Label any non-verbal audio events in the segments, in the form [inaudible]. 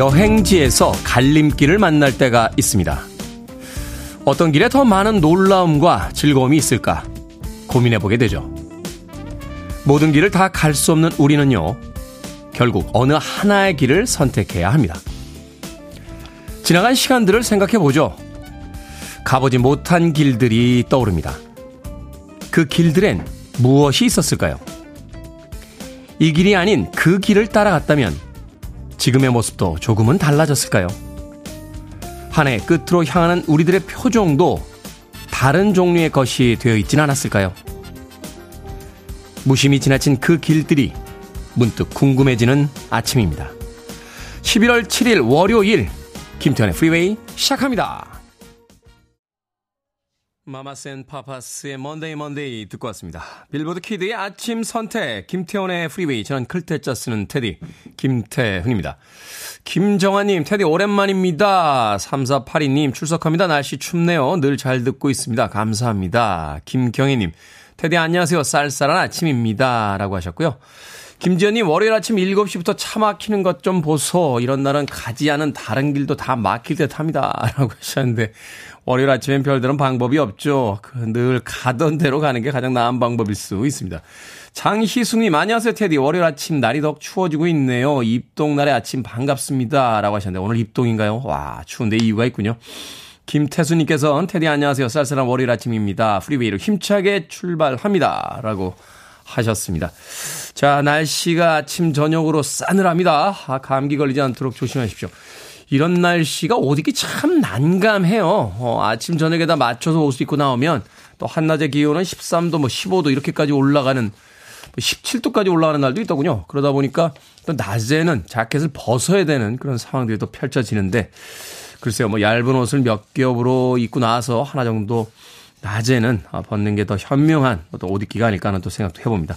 여행지에서 갈림길을 만날 때가 있습니다. 어떤 길에 더 많은 놀라움과 즐거움이 있을까 고민해보게 되죠. 모든 길을 다 갈 수 없는 우리는요, 결국 어느 하나의 길을 선택해야 합니다. 지나간 시간들을 생각해보죠. 가보지 못한 길들이 떠오릅니다. 그 길들엔 무엇이 있었을까요? 이 길이 아닌 그 길을 따라갔다면 지금의 모습도 조금은 달라졌을까요? 한 해 끝으로 향하는 우리들의 표정도 다른 종류의 것이 되어 있진 않았을까요? 무심히 지나친 그 길들이 문득 궁금해지는 아침입니다. 11월 7일 월요일 김태훈의 프리웨이 시작합니다. 마마스 앤 파파스의 Monday Monday 듣고 왔습니다. 빌보드 키드의 아침 선택 김태훈의 프리웨이 저는 클 태 자 쓰는 테디 김태훈입니다. 김정아님 테디 오랜만입니다. 3482님 출석합니다. 날씨 춥네요. 늘 잘 듣고 있습니다. 감사합니다. 김경혜님 테디 안녕하세요. 쌀쌀한 아침입니다. 라고 하셨고요. 김지연님 월요일 아침 7시부터 차 막히는 것 좀 보소. 이런 날은 가지 않은 다른 길도 다 막힐 듯 합니다. [laughs] 라고 하셨는데 월요일 아침엔 별다른 방법이 없죠. 늘 가던 대로 가는 게 가장 나은 방법일 수 있습니다. 장희숙님, 안녕하세요, 테디. 월요일 아침 날이 더 추워지고 있네요. 입동날의 아침 반갑습니다. 라고 하셨는데, 오늘 입동인가요? 와, 추운데 이유가 있군요. 김태수님께서는, 테디 안녕하세요. 쌀쌀한 월요일 아침입니다. 프리웨이로 힘차게 출발합니다. 라고 하셨습니다. 자, 날씨가 아침, 저녁으로 싸늘합니다. 아, 감기 걸리지 않도록 조심하십시오. 이런 날씨가 옷 입기 참 난감해요. 어, 아침, 저녁에 다 맞춰서 옷을 입고 나오면 또 한낮의 기온은 13도, 뭐 15도 이렇게까지 올라가는 17도까지 뭐 올라가는 날도 있더군요. 그러다 보니까 또 낮에는 자켓을 벗어야 되는 그런 상황들이 또 펼쳐지는데 글쎄요, 뭐 얇은 옷을 몇 겹으로 입고 나서 하나 정도 낮에는 벗는 게 더 현명한 어떤 옷 입기가 아닐까 하는 또 생각도 해봅니다.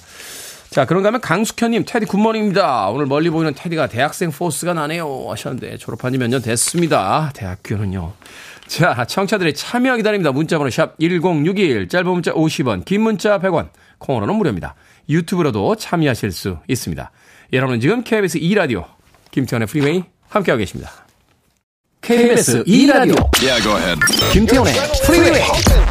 자, 그런가 하면 강숙현님, 테디 Good morning입니다. 오늘 멀리 보이는 테디가 대학생 포스가 나네요. 하셨는데, 졸업한 지 몇 년 됐습니다. 대학교는요. 자, 청취자들의 참여 기다립니다. 문자번호 샵 1061, 짧은 문자 50원, 긴 문자 100원, 콩으로는 무료입니다. 유튜브로도 참여하실 수 있습니다. 여러분은 지금 KBS 2라디오, 김태훈의 프리웨이 함께하고 계십니다. KBS 2라디오, yeah, 김태훈의 프리웨이.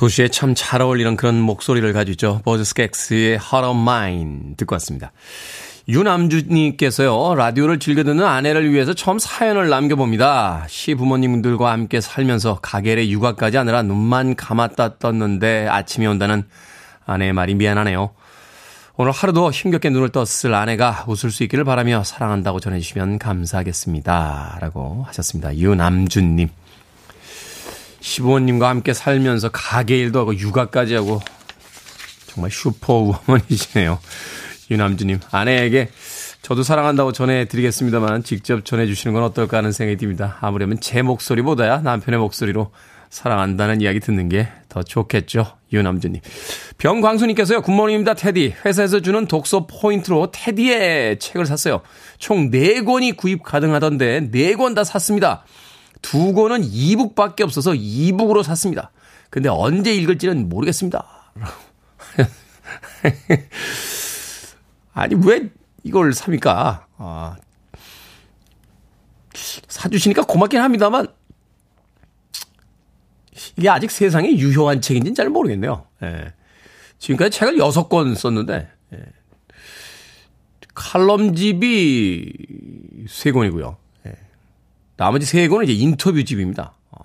도시에 참 잘 어울리는 그런 목소리를 가지죠. 버즈 스캑스의 Heart of Mine 듣고 왔습니다. 유남주님께서요, 라디오를 즐겨 듣는 아내를 위해서 처음 사연을 남겨봅니다. 시부모님들과 함께 살면서 가게에 육아까지 하느라 눈만 감았다 떴는데 아침이 온다는 아내의 말이 미안하네요. 오늘 하루도 힘겹게 눈을 떴을 아내가 웃을 수 있기를 바라며 사랑한다고 전해주시면 감사하겠습니다. 라고 하셨습니다. 유남준님. 시부모님과 함께 살면서 가게 일도 하고 육아까지 하고 정말 슈퍼우먼이시네요. 유남주님. 아내에게 저도 사랑한다고 전해드리겠습니다만 직접 전해주시는 건 어떨까 하는 생각이 듭니다. 아무래면 제 목소리보다야 남편의 목소리로 사랑한다는 이야기 듣는 게 더 좋겠죠. 유남주님. 병광수님께서요. Good morning입니다. 테디. 회사에서 주는 독서 포인트로 테디의 책을 샀어요. 총 4권이 구입 가능하던데 4권 다 샀습니다. 두 권은 이북밖에 없어서 이북으로 샀습니다. 근데 언제 읽을지는 모르겠습니다. [laughs] 아니, 왜 이걸 삽니까? 아, 사주시니까 고맙긴 합니다만, 이게 아직 세상에 유효한 책인지는 잘 모르겠네요. 예. 지금까지 책을 6권 썼는데, 예. 칼럼집이 3권이고요. 나머지 세 권은 이제 인터뷰집입니다. 어.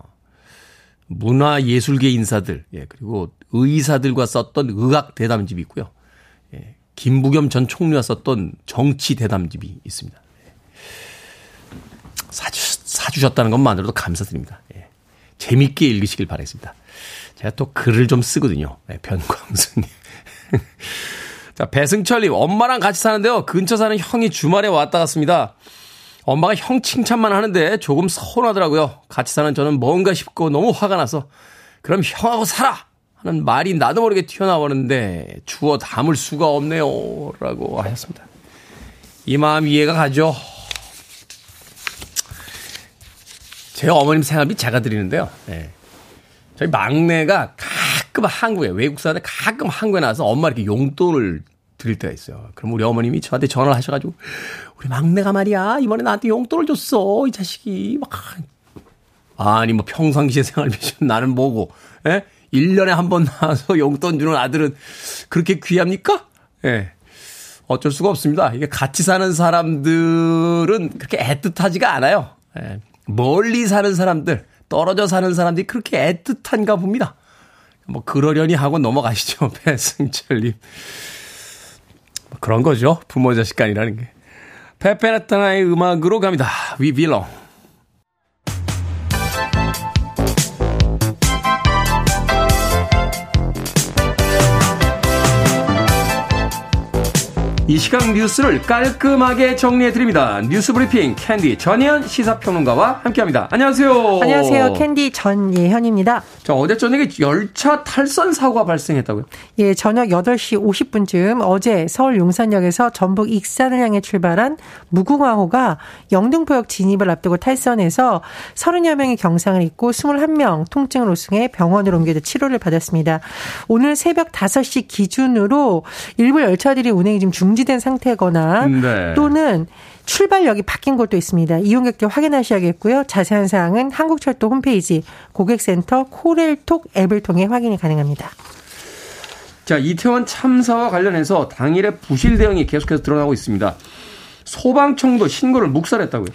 문화 예술계 인사들, 예, 그리고 의사들과 썼던 의학 대담집이 있고요. 예, 김부겸 전 총리가 썼던 정치 대담집이 있습니다. 예. 사주, 사주셨다는 것만으로도 감사드립니다. 예. 재밌게 읽으시길 바라겠습니다. 제가 또 글을 좀 쓰거든요. 네, 변광수님. [laughs] 자, 배승철님, 엄마랑 같이 사는데요. 근처 사는 형이 주말에 왔다 갔습니다. 엄마가 형 칭찬만 하는데 조금 서운하더라고요. 같이 사는 저는 뭔가 싶고 너무 화가 나서 그럼 형하고 살아! 하는 말이 나도 모르게 튀어나오는데 주워 담을 수가 없네요. 라고 하셨습니다. 이 마음 이해가 가죠. 제 어머님 생활비 제가 드리는데요. 네. 저희 막내가 가끔 한국에 외국 사는데 가끔 한국에 나와서 엄마 이렇게 용돈을 드릴 때가 있어요. 그럼 우리 어머님이 저한테 전화를 하셔가지고 우리 막내가 말이야 이번에 나한테 용돈을 줬어 이 자식이 막 아니 뭐 평상시에 생활비 좀 나는 뭐고 예? 1년에 한 번 나와서 용돈 주는 아들은 그렇게 귀합니까? 예. 어쩔 수가 없습니다. 이게 같이 사는 사람들은 그렇게 애틋하지가 않아요. 예. 멀리 사는 사람들, 떨어져 사는 사람들이 그렇게 애틋한가 봅니다. 뭐 그러려니 하고 넘어가시죠. [laughs] 배승철님. 뭐 그런 거죠. 부모 자식 간이라는 게. 페페라타나의 음악으로 갑니다. Belong. 이 시각 뉴스를 깔끔하게 정리해드립니다. 뉴스 브리핑 캔디 전예현 시사평론가와 함께합니다. 안녕하세요. 안녕하세요. 캔디 전예현입니다. 자, 어제 저녁에 열차 탈선 사고가 발생했다고요? 예, 저녁 8시 50분쯤 어제 서울 용산역에서 전북 익산을 향해 출발한 무궁화호가 영등포역 진입을 앞두고 탈선해서 30여 명이 경상을 입고 21명 통증을 우승해 병원으로 옮겨져 치료를 받았습니다. 오늘 새벽 5시 기준으로 일부 열차들이 운행이 지금 중 중지된 상태거나 네. 또는 출발역이 바뀐 곳도 있습니다. 이용객들 확인하셔야겠고요. 자세한 사항은 한국철도 홈페이지 고객센터 코렐톡 앱을 통해 확인이 가능합니다. 자, 이태원 참사와 관련해서 당일의 부실 대응이 계속해서 드러나고 있습니다. 소방청도 신고를 묵살했다고요?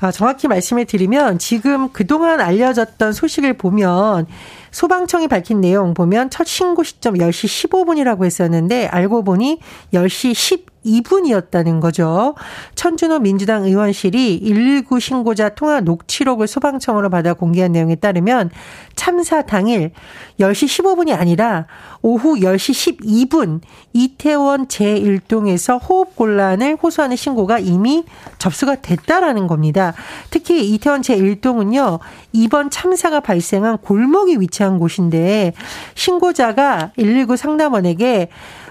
아, 정확히 말씀을 드리면 지금 그동안 알려졌던 소식을 보면 소방청이 밝힌 내용 보면 첫 신고 시점 10시 15분이라고 했었는데 알고 보니 10시 12분이었다는 거죠. 천준호 민주당 의원실이 119 신고자 통화 녹취록을 소방청으로 받아 공개한 내용에 따르면 참사 당일 10시 15분이 아니라 오후 10시 12분 이태원 제1동에서 호흡곤란을 호소하는 신고가 이미 접수가 됐다라는 겁니다. 특히 이태원 제1동은요. 이번 참사가 발생한 골목이 위치한 곳인데 신고자가 119 상담원에게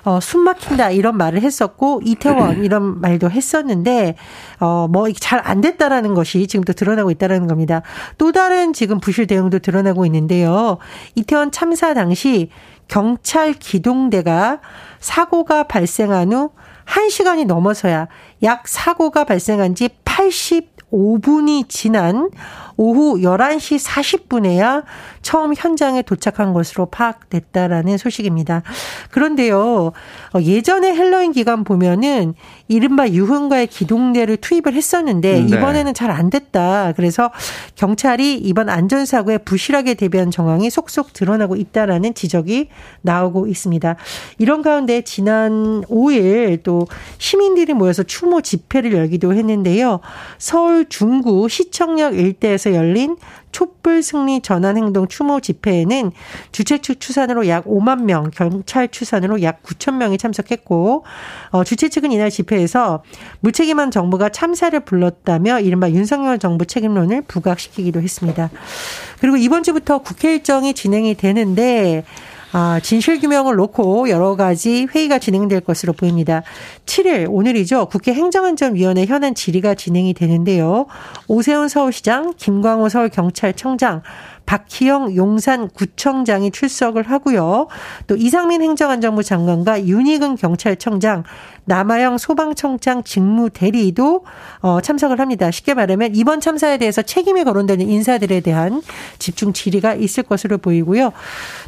어, 숨 막힌다 이런 말을 했었고 이태원 [clears throat] 이런 말도 했었는데 어, 뭐 잘 안 됐다라는 것이 지금 또 드러나고 있다라는 겁니다. 또 다른 지금 부실 대응도 드러나고 있는데요. 이태원 참사 당시 경찰 기동대가 사고가 발생한 후 1시간이 넘어서야 약 사고가 발생한 지 85분이 지난 오후 11시 40분에야 처음 현장에 도착한 것으로 파악됐다라는 소식입니다. 그런데요, 어, 예전에 헬로윈 기간 보면은 이른바 유흥가의 기동대를 투입을 했었는데 네. 이번에는 잘 안 됐다. 그래서 경찰이 이번 안전사고에 부실하게 대비한 정황이 속속 드러나고 있다라는 지적이 나오고 있습니다. 이런 가운데 지난 5일 또 시민들이 모여서 추모 집회를 열기도 했는데요. 서울 중구 시청역 일대에서 열린 촛불 승리 전환 행동 추모 집회에는 주최 측 추산으로 약 5만 명, 경찰 추산으로 약 9천 명이 참석했고 어, 주최 측은 이날 집회에서 무책임한 정부가 참사를 불렀다며 이른바 윤석열 정부 책임론을 부각시키기도 했습니다. 그리고 이번 주부터 국회 일정이 진행이 되는데 아, 진실 규명을 놓고 여러 가지 회의가 진행될 것으로 보입니다. 7일, 오늘이죠. 국회 행정안전위원회 현안 질의가 진행이 되는데요. 오세훈 서울시장, 김광호 서울경찰청장, 박희영 용산구청장이 출석을 하고요. 또 이상민 행정안전부 장관과 윤희근 경찰청장, 남아영 소방청장 직무 대리도 어, 참석을 합니다. 쉽게 말하면 이번 참사에 대해서 책임이 거론되는 인사들에 대한 집중 질의가 있을 것으로 보이고요.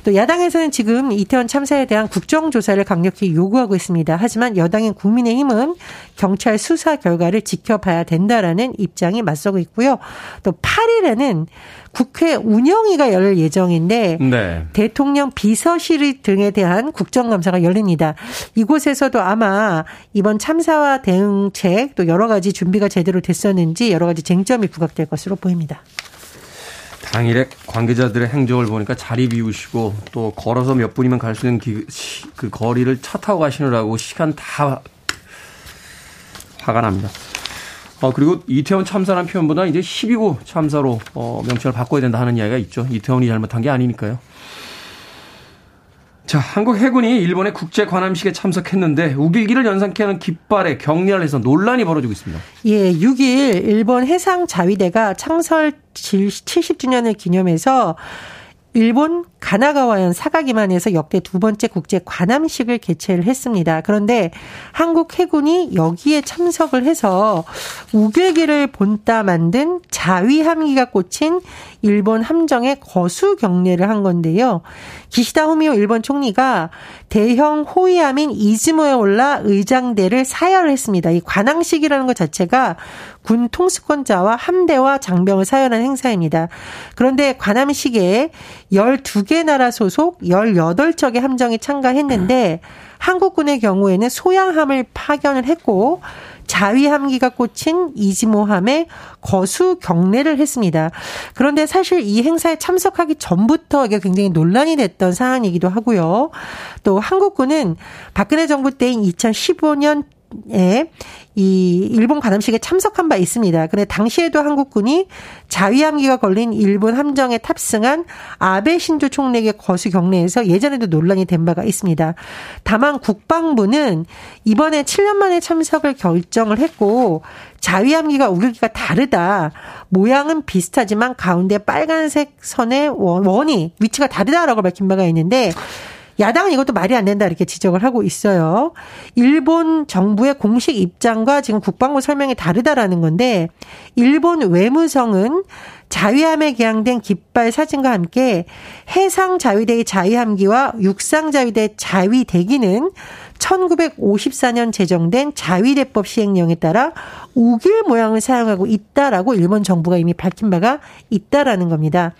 또 야당에서는 지금 이태원 참사에 대한 국정조사를 강력히 요구하고 있습니다. 하지만 여당인 국민의힘은 경찰 수사 결과를 지켜봐야 된다라는 입장이 맞서고 있고요. 또 8일에는 국회 운영위가 열릴 예정인데 네. 대통령 비서실 등에 대한 국정감사가 열립니다. 이곳에서도 아마 이번 참사와 대응책 또 여러 가지 준비가 제대로 됐었는지 여러 가지 쟁점이 부각될 것으로 보입니다. 당일에 관계자들의 행적을 보니까 자리 비우시고 또 걸어서 몇 분이면 갈 수 있는 기, 그 거리를 차 타고 가시느라고 시간 다 화가 납니다. 어, 그리고 이태원 참사라는 표현보다 이제 12구 참사로 어, 명칭을 바꿔야 된다 하는 이야기가 있죠. 이태원이 잘못한 게 아니니까요. 자, 한국 해군이 일본의 국제 관함식에 참석했는데 우길기를 연상케 하는 깃발에 격려를 해서 논란이 벌어지고 있습니다. 예, 6일 일본 해상 자위대가 창설 70주년을 기념해서 일본 가나가와현 사가기만에서 역대 두 번째 국제 관함식을 개최를 했습니다. 그런데 한국 해군이 여기에 참석을 해서 우길기를 본따 만든 자위 함기가 꽂힌 일본 함정에 거수 경례를 한 건데요. 기시다 후미오 일본 총리가 대형 호위함인 이즈모에 올라 의장대를 사열했습니다. 이 관항식이라는 것 자체가 군 통수권자와 함대와 장병을 사열한 행사입니다. 그런데 관함식에 12개 나라 소속 18척의 함정이 참가했는데 한국군의 경우에는 소양함을 파견을 했고 자위함기가 꽂힌 이지모함에 거수 경례를 했습니다. 그런데 사실 이 행사에 참석하기 전부터 이게 굉장히 논란이 됐던 사안이기도 하고요. 또 한국군은 박근혜 정부 때인 2015년 에, 이 일본 관함식에 참석한 바 있습니다. 근데 당시에도 한국군이 자위함기가 걸린 일본 함정에 탑승한 아베 신조 총리에게 거수 경례에서 예전에도 논란이 된 바가 있습니다. 다만 국방부는 이번에 7년 만에 참석을 결정을 했고 자위함기가 우길기가 다르다. 모양은 비슷하지만 가운데 빨간색 선의 원이 위치가 다르다라고 밝힌 바가 있는데 야당은 이것도 말이 안 된다 이렇게 지적을 하고 있어요. 일본 정부의 공식 입장과 지금 국방부 설명이 다르다라는 건데 일본 외무성은 자위함에 개항된 깃발 사진과 함께 해상 자위대의 자위함기와 육상 자위대 자위대기는 1954년 제정된 자위대법 시행령에 따라 우길 모양을 사용하고 있다라고 일본 정부가 이미 밝힌 바가 있다라는 겁니다.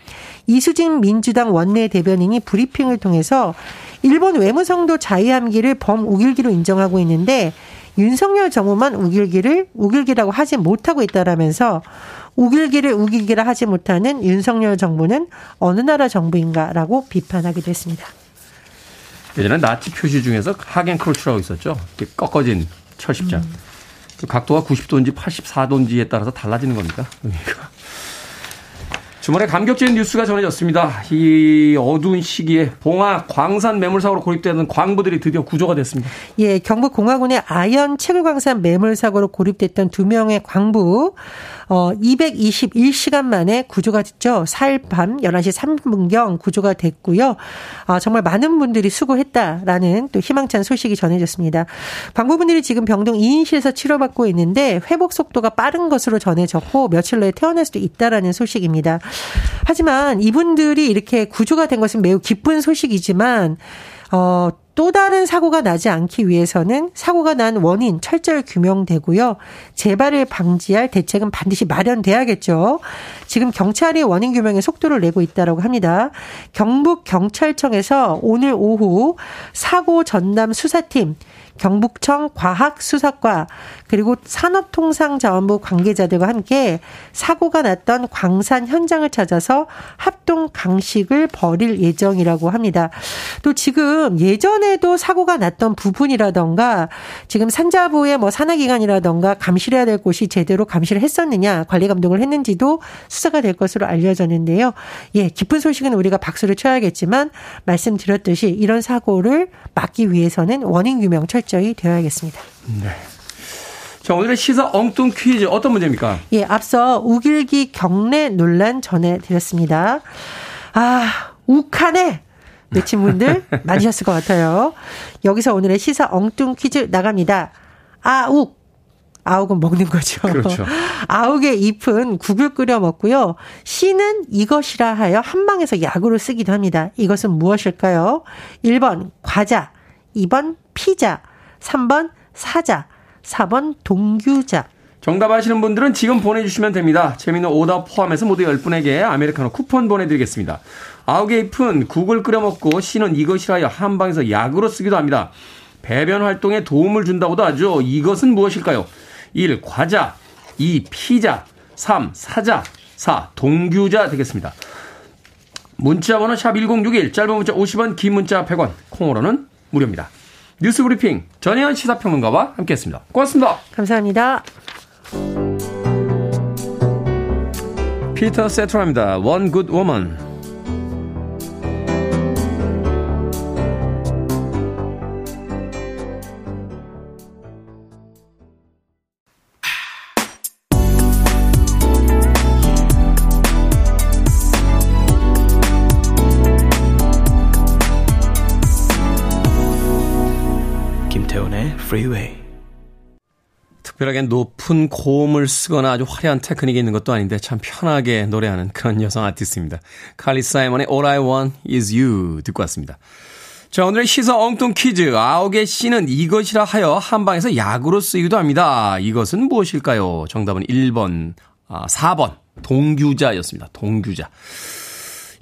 이수진 민주당 원내 대변인이 브리핑을 통해서 일본 외무성도 자위함기를 범우길기로 인정하고 있는데 윤석열 정부만 우길기를 우길기라고 하지 못하고 있다라면서 우길기를 우길기라 하지 못하는 윤석열 정부는 어느 나라 정부인가라고 비판하기도 했습니다. 예전에 나치 표시 중에서 하겐크로츠라고 있었죠. 꺾어진 철십장. 음. 그 각도가 90도인지 84도인지에 따라서 달라지는 겁니까? 그러니까. 주말에 감격적인 뉴스가 전해졌습니다. 이 어두운 시기에 봉화 광산 매물 사고로 고립되는 광부들이 드디어 구조가 됐습니다. 예, 경북 공화군의 아연 채굴 광산 매물 사고로 고립됐던 두 명의 광부 어 221시간 만에 구조가 됐죠. 4일 밤 11시 3분경 구조가 됐고요. 아, 정말 많은 분들이 수고했다라는 또 희망찬 소식이 전해졌습니다. 광부분들이 지금 병동 2인실에서 치료받고 있는데 회복 속도가 빠른 것으로 전해졌고 며칠 내에 태어날 수도 있다라는 소식입니다. 하지만 이분들이 이렇게 구조가 된 것은 매우 기쁜 소식이지만 어, 또 다른 사고가 나지 않기 위해서는 사고가 난 원인 철저히 규명되고요. 재발을 방지할 대책은 반드시 마련돼야겠죠. 지금 경찰이 원인 규명에 속도를 내고 있다라고 합니다. 경북 경찰청에서 오늘 오후 사고 전담 수사팀 경북청 과학수사과 그리고 산업통상자원부 관계자들과 함께 사고가 났던 광산 현장을 찾아서 합동 강식을 벌일 예정이라고 합니다. 또 지금 예전에도 사고가 났던 부분이라던가 지금 산자부의 뭐 산하기관이라던가 감시해야 될 곳이 제대로 감시를 했었느냐 관리 감독을 했는지도 수사가 될 것으로 알려졌는데요. 예, 기쁜 소식은 우리가 박수를 쳐야겠지만 말씀드렸듯이 이런 사고를 막기 위해서는 원인 규명 철저히 되어야겠습니다. 네. 자, 오늘의 시사 엉뚱 퀴즈 어떤 문제입니까? 예, 앞서 우길기 경례 논란 전해드렸습니다. 아, 욱하네! 외친 분들 [laughs] 많으셨을 것 같아요. 여기서 오늘의 시사 엉뚱 퀴즈 나갑니다. 아욱! 아욱은 먹는 거죠. 그렇죠. [laughs] 아욱의 잎은 국을 끓여 먹고요. 씨는 이것이라 하여 한방에서 약으로 쓰기도 합니다. 이것은 무엇일까요? 1번 과자, 2번 피자, 3번 사자, 4번 동규자. 정답 아시는 분들은 지금 보내주시면 됩니다. 재미있는 오답 포함해서 모두 10분에게 아메리카노 쿠폰 보내드리겠습니다. 아욱의 잎은 국을 끓여 먹고 씨는 이것이라 여 한방에서 약으로 쓰기도 합니다. 배변 활동에 도움을 준다고도 하죠. 이것은 무엇일까요? 1. 과자 2. 피자 3. 사자 4. 동규자 되겠습니다. 문자 번호 샵 1061, 짧은 문자 50원, 긴 문자 100원, 콩으로는 무료입니다. 뉴스 브리핑 전혜연 시사평론가와 함께했습니다. 고맙습니다. 감사합니다. 피터 세트라입니다. One Good Woman. Freeway. 특별하게 높은 고음을 쓰거나 아주 화려한 테크닉이 있는 것도 아닌데 참 편하게 노래하는 그런 [laughs] 여성 아티스트입니다. 칼리 사이먼의 All I Want Is You 듣고 왔습니다. 자, 오늘의 시사 엉뚱 퀴즈. 아홉의 씨는 이것이라 하여 한방에서 약으로 쓰이기도 합니다. 이것은 무엇일까요? 정답은 1번, 아, 4번. 동규자였습니다. 동규자.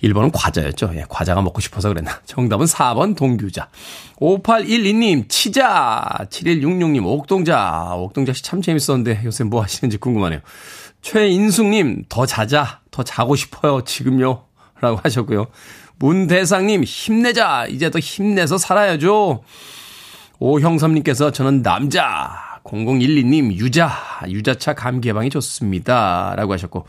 1번은 과자였죠. 예, 과자가 먹고 싶어서 그랬나. [laughs] 정답은 4번 동규자. 5812님, 치자. 7166님, 옥동자. 옥동자 씨 참 재밌었는데 요새 뭐 하시는지 궁금하네요. 최인숙님, 더 자자. 더 자고 싶어요. 지금요. 라고 하셨고요. 문대상님, 힘내자. 이제 더 힘내서 살아야죠. 오형섭님께서 저는 남자. 0012님, 유자. 유자차 감기 예방이 좋습니다. 라고 하셨고.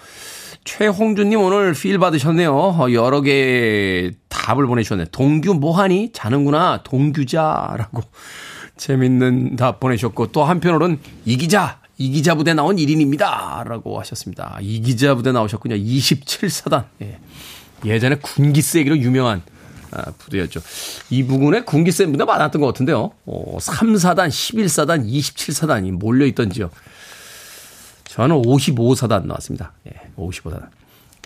최홍준님 오늘 필 받으셨네요. 어, 여러 개 답을 보내주셨네. 동규 뭐하니? 자는구나. 동규자라고 [laughs] 재밌는 답 보내셨고 또 한편으로는 이기자 이기자 부대 나온 1인입니다. 라고 하셨습니다. 이기자 부대 나오셨군요. 27사단. 예. 예전에 군기 세기로 유명한 아, 부대였죠. 이 부근에 군기 센 부대 많았던 것 같은데요. 어, 3사단, 11사단, 27사단이 몰려있던 지역. 저는 55사단 나왔습니다. 예, 55사단.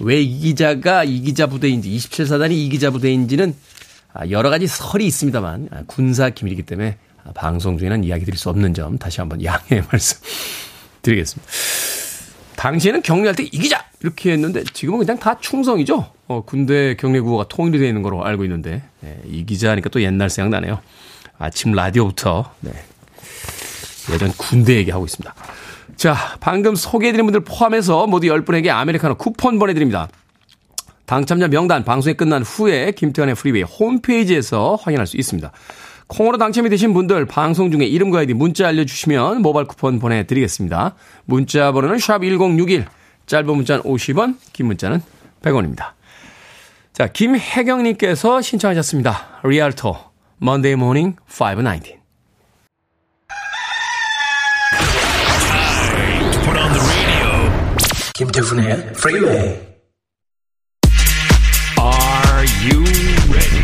왜 이 기자가 이 기자 부대인지 27사단이 이 기자 부대인지는 아, 여러 가지 설이 있습니다만 아, 군사 기밀이기 때문에 아, 방송 중에는 이야기 드릴 수 없는 점 다시 한번 양해의 [laughs] 말씀 드리겠습니다. 당시에는 격리할 때 이기자 이렇게 했는데 지금은 그냥 다 충성이죠. 어, 군대 격리 구호가 통일이 되어 있는 거로 알고 있는데 예, 이기자니까 또 옛날 생각나네요. 아침 라디오부터 네. 예전 군대 얘기하고 있습니다. 자, 방금 소개해드린 분들 포함해서 모두 10분에게 아메리카노 쿠폰 보내드립니다. 당첨자 명단 방송이 끝난 후에 김태훈의 프리웨이 홈페이지에서 확인할 수 있습니다. 콩으로 당첨이 되신 분들 방송 중에 이름과 아이디 문자 알려주시면 모바일 쿠폰 보내드리겠습니다. 문자 번호는 샵1061 짧은 문자는 50원 긴 문자는 100원입니다. 자 김혜경님께서 신청하셨습니다. 리알토 Monday Morning 519 김태훈의 프리웨이 Are you ready?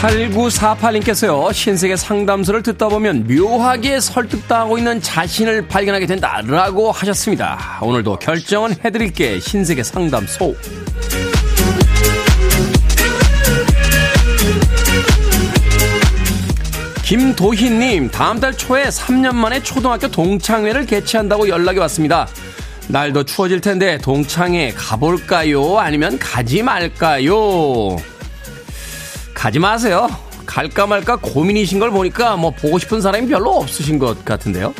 8948님께서요, 신세계 상담소를 듣다 보면 묘하게 설득당하고 있는 자신을 발견하게 된다라고 하셨습니다. 오늘도 결정은 해드릴게, 신세계 상담소. 김도희님, 다음 달 초에 3년 만에 초등학교 동창회를 개최한다고 연락이 왔습니다. 날도 추워질 텐데 동창회 가볼까요? 아니면 가지 말까요? 가지 마세요. 갈까 말까 고민이신 걸 보니까 뭐 보고 싶은 사람이 별로 없으신 것 같은데요.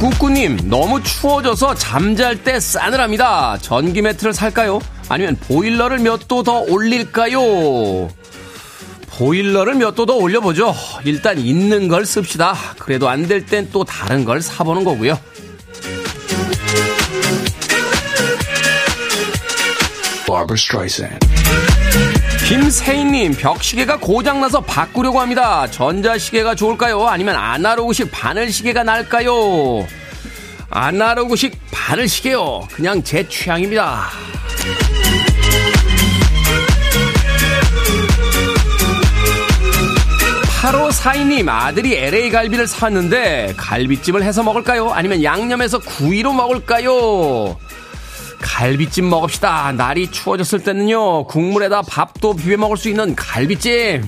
꾸꾸님, 너무 추워져서 잠잘 때 싸늘합니다. 전기 매트를 살까요? 아니면 보일러를 몇 도 더 올릴까요? 보일러를 몇 도 더 올려보죠. 일단 있는 걸 씁시다. 그래도 안 될 땐 또 다른 걸 사보는 거고요. 김세인님, 벽시계가 고장나서 바꾸려고 합니다. 전자시계가 좋을까요? 아니면 아날로그식 바늘시계가 나을까요? 아날로그식 바늘시계요. 그냥 제 취향입니다. 8542님, 아들이 LA 갈비를 샀는데, 갈비찜을 해서 먹을까요? 아니면 양념해서 구이로 먹을까요? 갈비찜 먹읍시다. 날이 추워졌을 때는요, 국물에다 밥도 비벼 먹을 수 있는 갈비찜.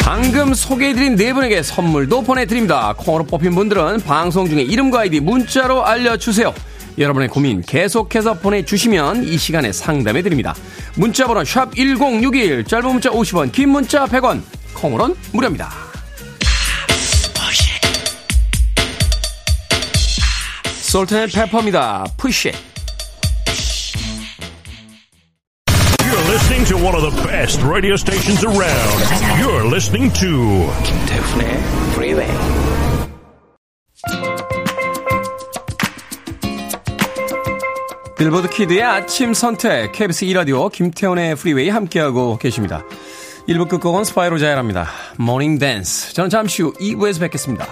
방금 소개해드린 네 분에게 선물도 보내드립니다. 콩으로 뽑힌 분들은 방송 중에 이름과 아이디 문자로 알려주세요. 여러분의 고민 계속해서 보내주시면 이 시간에 상담해 드립니다. 문자번호 샵1061 짧은 문자 50원 긴 문자 100원 콩으론 무료입니다. 솔트앤 페퍼입니다. 푸쉬 You're listening to one of the best radio stations around. You're listening to 김태훈의 Freeway. 빌보드 키드의 아침 선택 KBS 2라디오 김태훈의 프리웨이 함께하고 계십니다. 1부 끝곡은 스파이로 자이라입니다. Morning Dance. 저는 잠시 후 2부에서 뵙겠습니다.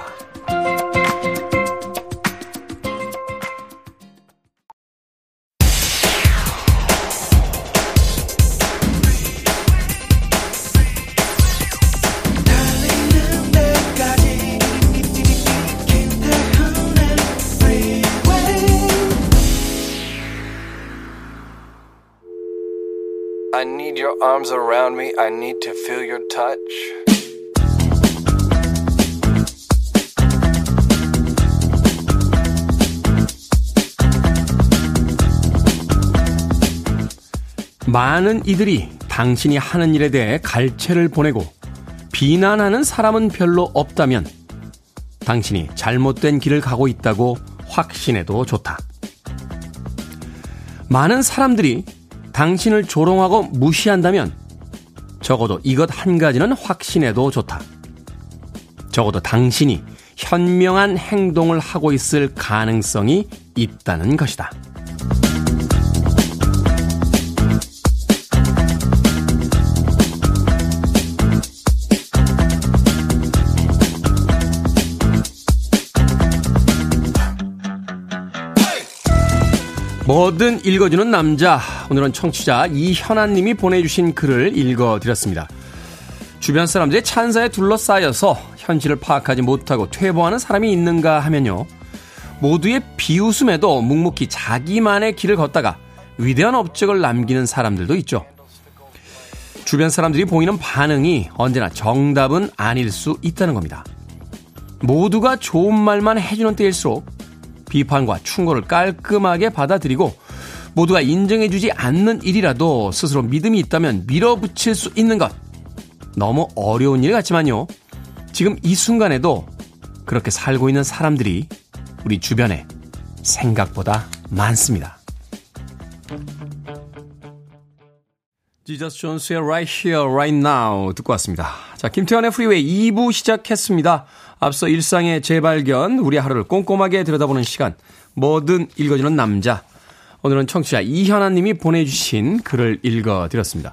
Me. I need to feel your touch. 많은 이들이 당신이 하는 일에 대해 갈채를 보내고 비난하는 사람은 별로 없다면 당신이 잘못된 길을 가고 있다고 확신해도 좋다. 많은 사람들이 당신을 조롱하고 무시한다면 적어도 이것 한 가지는 확신해도 좋다. 적어도 당신이 현명한 행동을 하고 있을 가능성이 있다는 것이다. 뭐든 읽어주는 남자. 오늘은 청취자 이현아님이 보내주신 글을 읽어드렸습니다. 주변 사람들의 찬사에 둘러싸여서 현실을 파악하지 못하고 퇴보하는 사람이 있는가 하면요. 모두의 비웃음에도 묵묵히 자기만의 길을 걷다가 위대한 업적을 남기는 사람들도 있죠. 주변 사람들이 보이는 반응이 언제나 정답은 아닐 수 있다는 겁니다. 모두가 좋은 말만 해주는 때일수록 비판과 충고를 깔끔하게 받아들이고 모두가 인정해주지 않는 일이라도 스스로 믿음이 있다면 밀어붙일 수 있는 것. 너무 어려운 일 같지만요. 지금 이 순간에도 그렇게 살고 있는 사람들이 우리 주변에 생각보다 많습니다. 지저스 존스의 Right Here, Right Now 듣고 왔습니다. 자, 김태훈의 프리웨이 2부 시작했습니다. 앞서 일상의 재발견, 우리 하루를 꼼꼼하게 들여다보는 시간, 뭐든 읽어주는 남자. 오늘은 청취자 이현아님이 보내주신 글을 읽어드렸습니다.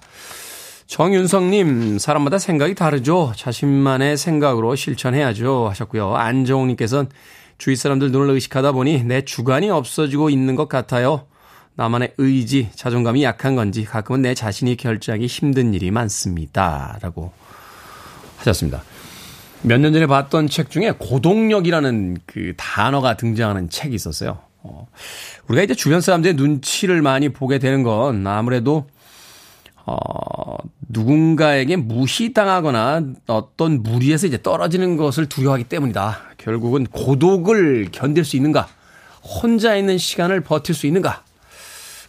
정윤성님, 사람마다 생각이 다르죠. 자신만의 생각으로 실천해야죠. 하셨고요. 안정욱님께서는 주위 사람들 눈을 의식하다 보니 내 주관이 없어지고 있는 것 같아요. 나만의 의지, 자존감이 약한 건지 가끔은 내 자신이 결정하기 힘든 일이 많습니다. 라고 하셨습니다. 몇 년 전에 봤던 책 중에 고동력이라는 그 단어가 등장하는 책이 있었어요. 어, 우리가 이제 주변 사람들의 눈치를 많이 보게 되는 건 아무래도 어, 누군가에게 무시당하거나 어떤 무리에서 이제 떨어지는 것을 두려워하기 때문이다. 결국은 고독을 견딜 수 있는가? 혼자 있는 시간을 버틸 수 있는가?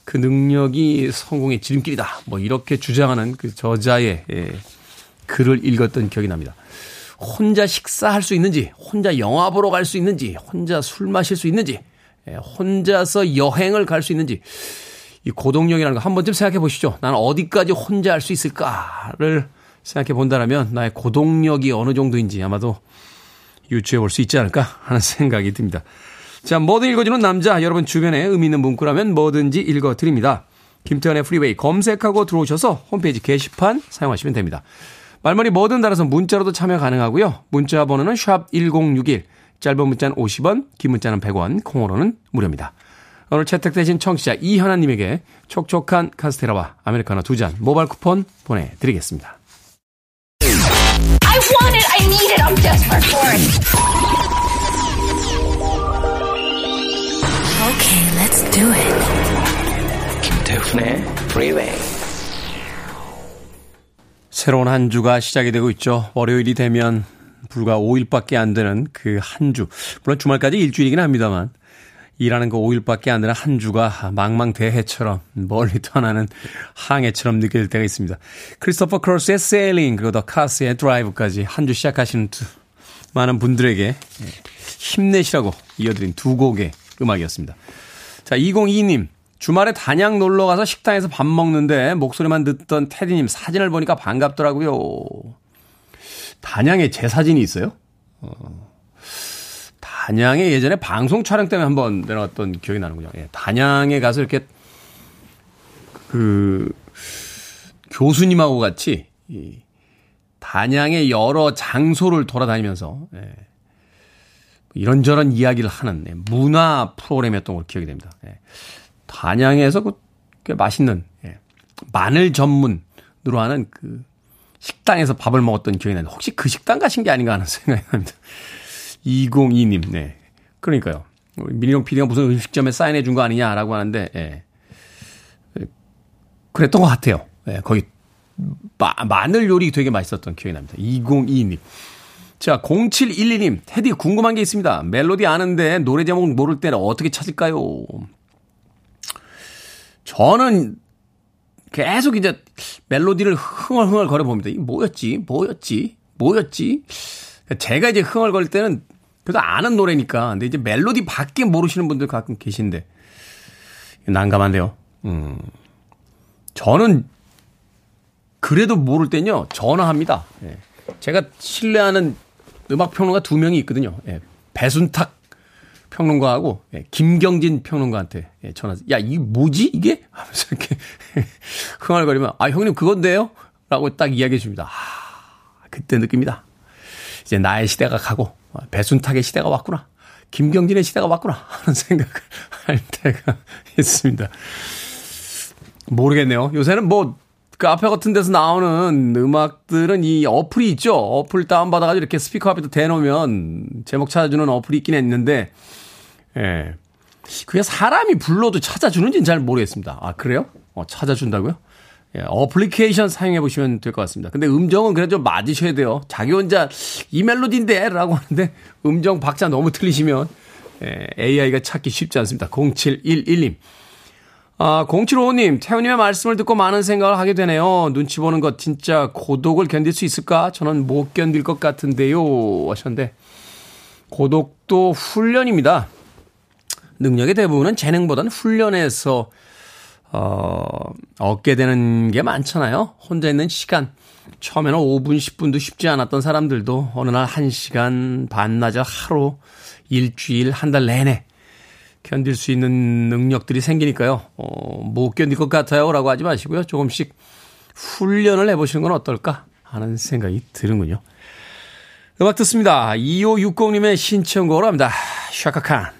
그 능력이 성공의 지름길이다. 뭐 이렇게 주장하는 그 저자의 예, 글을 읽었던 기억이 납니다. 혼자 식사할 수 있는지, 혼자 영화 보러 갈 수 있는지, 혼자 술 마실 수 있는지, 예, 혼자서 여행을 갈 수 있는지, 이 고동력이라는 거 한 번쯤 생각해 보시죠. 나는 어디까지 혼자 할 수 있을까를 생각해 본다면 나의 고동력이 어느 정도인지 아마도 유추해 볼 수 있지 않을까 하는 생각이 듭니다. 자, 뭐든 읽어주는 남자, 여러분 주변에 의미 있는 문구라면 뭐든지 읽어드립니다. 김태훈의 프리웨이 검색하고 들어오셔서 홈페이지 게시판 사용하시면 됩니다. 말머리 뭐든 달아서 문자로도 참여 가능하고요. 문자 번호는 샵 1061, 짧은 문자는 50원, 긴 문자는 100원, 콩으로는 무료입니다. 오늘 채택되신 청취자 이현아님에게 촉촉한 카스테라와 아메리카노 두 잔 모바일 쿠폰 보내드리겠습니다. I want it. I need it. I'm desperate for it. Okay, let's do it. 김태훈의 Freeway. 새로운 한 주가 시작이 되고 있죠. 월요일이 되면 불과 5일밖에 안 되는 그 한 주. 물론 주말까지 일주일이긴 합니다만 일하는 거 5일밖에 안 되는 한 주가 망망대해처럼 멀리 떠나는 항해처럼 느낄 때가 있습니다. 크리스토퍼 크로스의 Sailing 그리고 The Cars의 Drive까지 한 주 시작하시는 두, 많은 분들에게 힘내시라고 이어드린 두 곡의 음악이었습니다. 자, 202님. 주말에 단양 놀러 가서 식당에서 밥 먹는데 목소리만 듣던 테디님 사진을 보니까 반갑더라고요. 단양에 제 사진이 있어요? 어, 단양에 예전에 방송 촬영 때문에 한번 내려갔던 기억이 나는군요. 예, 단양에 가서 이렇게 그 교수님하고 같이 이 단양의 여러 장소를 돌아다니면서 예, 이런저런 이야기를 하는 예, 문화 프로그램이었던 걸 기억이 됩니다. 예, 단양에서 그, 꽤 맛있는 예, 마늘 전문으로 하는 그 식당에서 밥을 먹었던 기억이 나는데 혹시 그 식당 가신 게 아닌가 하는 [laughs] 생각이 납니다. 202님, 네. 그러니까요. 미니롱 PD가 무슨 음식점에 사인해 준 거 아니냐라고 하는데, 예. 그랬던 것 같아요. 예, 거기 마, 마늘 요리 되게 맛있었던 기억이 납니다. 2022님. 자, 0712님, 테디 궁금한 게 있습니다. 멜로디 아는데 노래 제목 모를 때는 어떻게 찾을까요? 저는 계속 이제 멜로디를 흥얼흥얼 거려봅니다. 이게 뭐였지? 뭐였지? 뭐였지? 제가 이제 흥얼거릴 때는 그래도 아는 노래니까. 근데 이제 멜로디 밖에 모르시는 분들 가끔 계신데. 난감한데요. 음. 저는 그래도 모를 땐요, 전화합니다. 예. 제가 신뢰하는 음악평론가 두 명이 있거든요. 예. 배순탁 평론가하고 예. 김경진 평론가한테 예. 전화. 야, 이게 뭐지? 이게? 하면서 이렇게 [laughs] 흥얼거리면, 아, 형님 그건데요? 라고 딱 이야기해 줍니다. 아, 그때 느낍니다. 이제 나의 시대가 가고 배순탁의 시대가 왔구나. 김경진의 시대가 왔구나 [laughs] 하는 생각을 할 때가 [laughs] 있습니다. 모르겠네요. 요새는 뭐 그 앞에 같은 데서 나오는 음악들은 이 어플이 있죠. 어플 다운받아가지고 이렇게 스피커 앞에다 대놓으면 제목 찾아주는 어플이 있긴 했는데, 예. 그게 사람이 불러도 찾아주는지는 잘 모르겠습니다. 아, 그래요? 어, 찾아준다고요? 예, 어플리케이션 사용해 보시면 될 것 같습니다. 근데 음정은 그래도 좀 맞으셔야 돼요. 자기 혼자 이 멜로디인데 라고 하는데 음정 박자 너무 틀리시면 예, AI가 찾기 쉽지 않습니다. 0711님. 아, 0755님, 태우님의 말씀을 듣고 많은 생각을 하게 되네요. 눈치 보는 것 진짜 고독을 견딜 수 있을까? 저는 못 견딜 것 같은데요. 하셨는데, 고독도 훈련입니다. 능력의 대부분은 재능보다는 훈련에서 어, 얻게 되는 게 많잖아요. 혼자 있는 시간. 처음에는 5분, 10분도 쉽지 않았던 사람들도 어느 날 1시간, 반나절, 하루, 일주일, 한 달 내내 견딜 수 있는 능력들이 생기니까요. 어, 못 견딜 것 같아요. 라고 하지 마시고요. 조금씩 훈련을 해보시는 건 어떨까 하는 생각이 드는군요. 음악 듣습니다. 2560님의 신청곡으로 합니다. 샤카칸.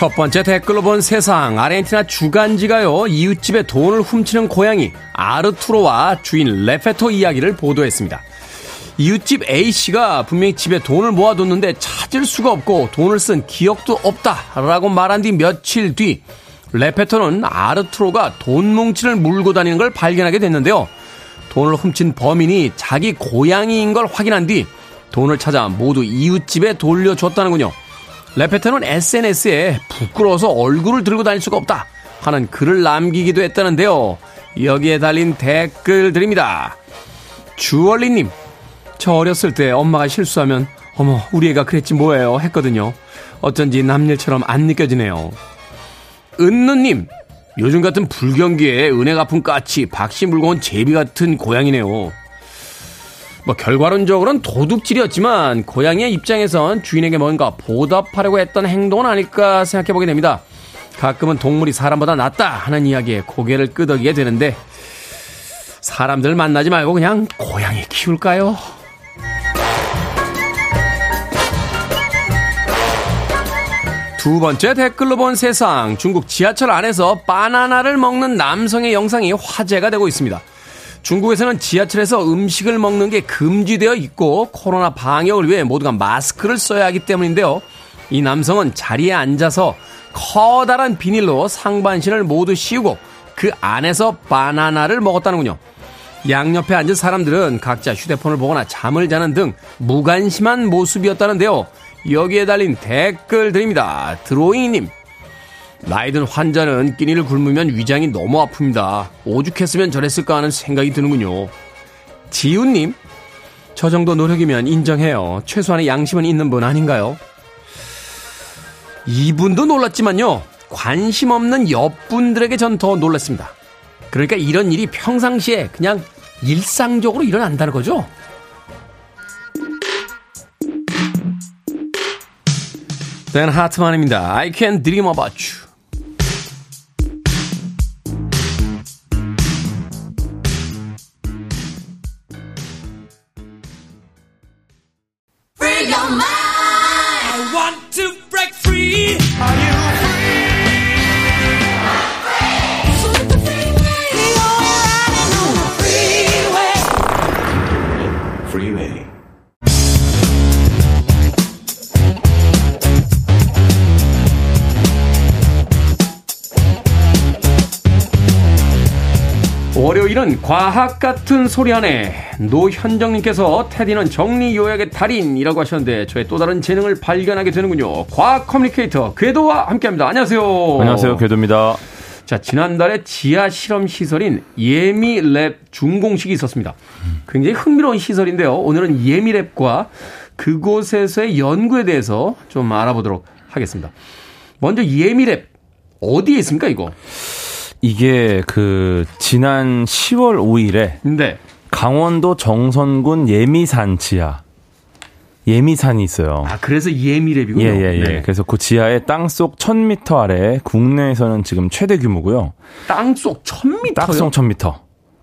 첫 번째 댓글로 본 세상. 아르헨티나 주간지가요, 이웃집에 돈을 훔치는 고양이 아르투로와 주인 레페토 이야기를 보도했습니다. 이웃집 A씨가 분명히 집에 돈을 모아뒀는데 찾을 수가 없고 돈을 쓴 기억도 없다라고 말한 뒤 며칠 뒤 레페토는 아르투로가 돈 뭉치를 물고 다니는 걸 발견하게 됐는데요. 돈을 훔친 범인이 자기 고양이인 걸 확인한 뒤 돈을 찾아 모두 이웃집에 돌려줬다는군요. 레페토는 SNS에 부끄러워서 얼굴을 들고 다닐 수가 없다 하는 글을 남기기도 했다는데요. 여기에 달린 댓글들입니다. 주얼리님, 저 어렸을 때 엄마가 실수하면 어머 우리 애가 그랬지 뭐예요 했거든요. 어쩐지 남일처럼 안 느껴지네요. 은느님 요즘 같은 불경기에 은혜 갚은 까치 박씨 온 제비 같은 고양이네요. 뭐 결과론적으로는 도둑질이었지만 고양이의 입장에선 주인에게 뭔가 보답하려고 했던 행동은 아닐까 생각해보게 됩니다. 가끔은 동물이 사람보다 낫다 하는 이야기에 고개를 끄덕이게 되는데 사람들 만나지 말고 그냥 고양이 키울까요? 두 번째 댓글로 본 세상. 중국 지하철 안에서 바나나를 먹는 남성의 영상이 화제가 되고 있습니다. 중국에서는 지하철에서 음식을 먹는 게 금지되어 있고 코로나 방역을 위해 모두가 마스크를 써야 하기 때문인데요. 이 남성은 자리에 앉아서 커다란 비닐로 상반신을 모두 씌우고 그 안에서 바나나를 먹었다는군요. 양옆에 앉은 사람들은 각자 휴대폰을 보거나 잠을 자는 등 무관심한 모습이었다는데요. 여기에 달린 댓글 드립니다. 드로잉님. 나이든 환자는 끼니를 굶으면 위장이 너무 아픕니다. 오죽했으면 저랬을까 하는 생각이 드는군요. 지훈님. 저 정도 노력이면 인정해요. 최소한의 양심은 있는 분 아닌가요? 이분도 놀랐지만요. 관심 없는 옆분들에게 전 더 놀랐습니다. 그러니까 이런 일이 평상시에 그냥 일상적으로 일어난다는 거죠. 댄 하트만입니다. I can dream about you. 월요일은 과학 같은 소리 안에 노현정님께서 테디는 정리 요약의 달인이라고 하셨는데 저의 또 다른 재능을 발견하게 되는군요. 과학 커뮤니케이터 궤도와 함께합니다. 안녕하세요. 안녕하세요. 궤도입니다. 자 지난달에 지하 실험 시설인 예미랩 준공식이 있었습니다. 굉장히 흥미로운 시설인데요. 오늘은 예미랩과 그곳에서의 연구에 대해서 좀 알아보도록 하겠습니다. 먼저 예미랩 어디에 있습니까 이거? 이게 그 지난 10월 5일에 네. 강원도 정선군 예미산 지하 예미산이 있어요. 아 그래서 예미랩이군요. 예 예예. 예, 예. 네. 그래서 그 지하에 땅속 1000m 아래 국내에서는 지금 최대 규모고요. 땅속 1000m요? 땅속 1000m.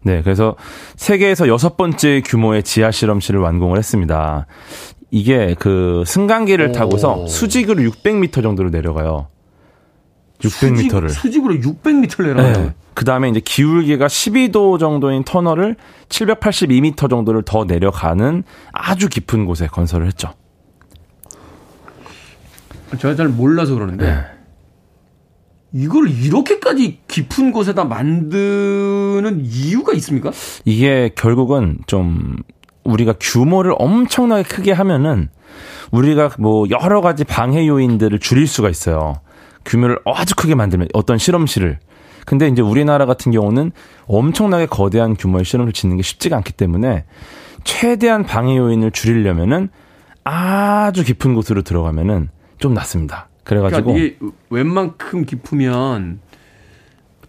네, 그래서 세계에서 여섯 번째 규모의 지하 실험실을 완공을 했습니다. 이게 그 승강기를 오. 타고서 수직으로 600m 정도로 내려가요. 600m를. 수직, 으로 600m를 내려요. 네. 그 다음에 이제 기울기가 12도 정도인 터널을 782m 정도를 더 내려가는 아주 깊은 곳에 건설을 했죠. 제가 잘 몰라서 그러는데 네. 이걸 이렇게까지 깊은 곳에다 만드는 이유가 있습니까? 이게 결국은 좀 우리가 규모를 엄청나게 크게 하면은 우리가 뭐 여러 가지 방해 요인들을 줄일 수가 있어요. 규모를 아주 크게 만들면 어떤 실험실을. 근데 이제 우리나라 같은 경우는 엄청나게 거대한 규모의 실험을 짓는 게 쉽지가 않기 때문에 최대한 방해 요인을 줄이려면은 아주 깊은 곳으로 들어가면은 좀 낫습니다. 그래가지고 그러니까 이게 웬만큼 깊으면